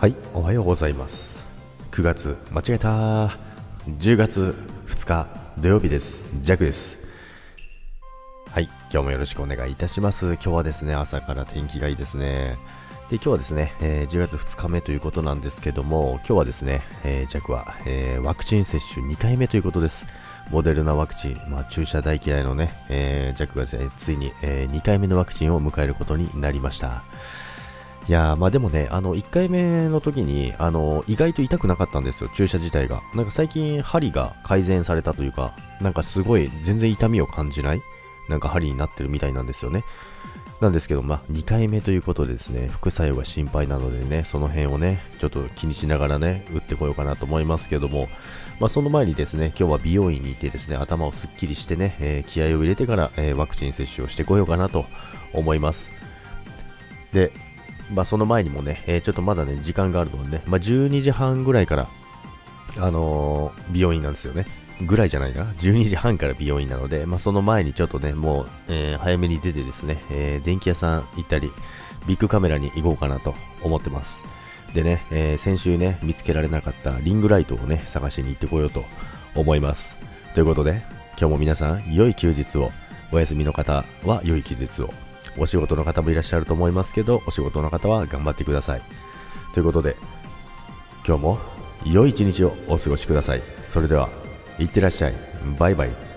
はい、おはようございます。9月、間違えた。10月2日土曜日です。ジャックです。はい、今日もよろしくお願いいたします。今日はですね、朝から天気がいいですね。で、今日はですね、えー10月2日目ということなんですけども、今日はですね、えー、ジャクは、えーワクチン接種2回目ということです。モデルナワクチン、まあ、注射大嫌いのね、えージャックがですね、ついに、え2回目のワクチンを迎えることになりました。いやー、まあでもね、あの、1回目の時に、あの、意外と痛くなかったんですよ、注射自体が。なんか最近、針が改善されたというか、なんかすごい、全然痛みを感じない、なんか針になってるみたいなんですよね。なんですけど、まあ、2回目ということでですね、副作用が心配なのでね、その辺をね、ちょっと気にしながらね、打ってこようかなと思いますけども、まあ、その前にですね、今日は美容院に行ってですね、頭をすっきりしてね、えー気合を入れてから、えーワクチン接種をしてこようかなと思います。で、まあ、その前にもね、えーちょっとまだね、時間があるのでね、まあ、12時半ぐらいから、あのー美容院なんですよね。ぐらいじゃないかな。12時半から美容院なので、まあ、その前にちょっとね、もう、えー早めに出てですね、えー電気屋さん行ったり、ビッグカメラに行こうかなと思ってます。でね、えー先週ね、見つけられなかったリングライトをね、探しに行ってこようと思います。ということで、今日も皆さん、良い休日を。お休みの方は良い休日を。お仕事の方もいらっしゃると思いますけど、お仕事の方は頑張ってください。ということで、今日も良い一日をお過ごしください。それでは、いってらっしゃい。バイバイ。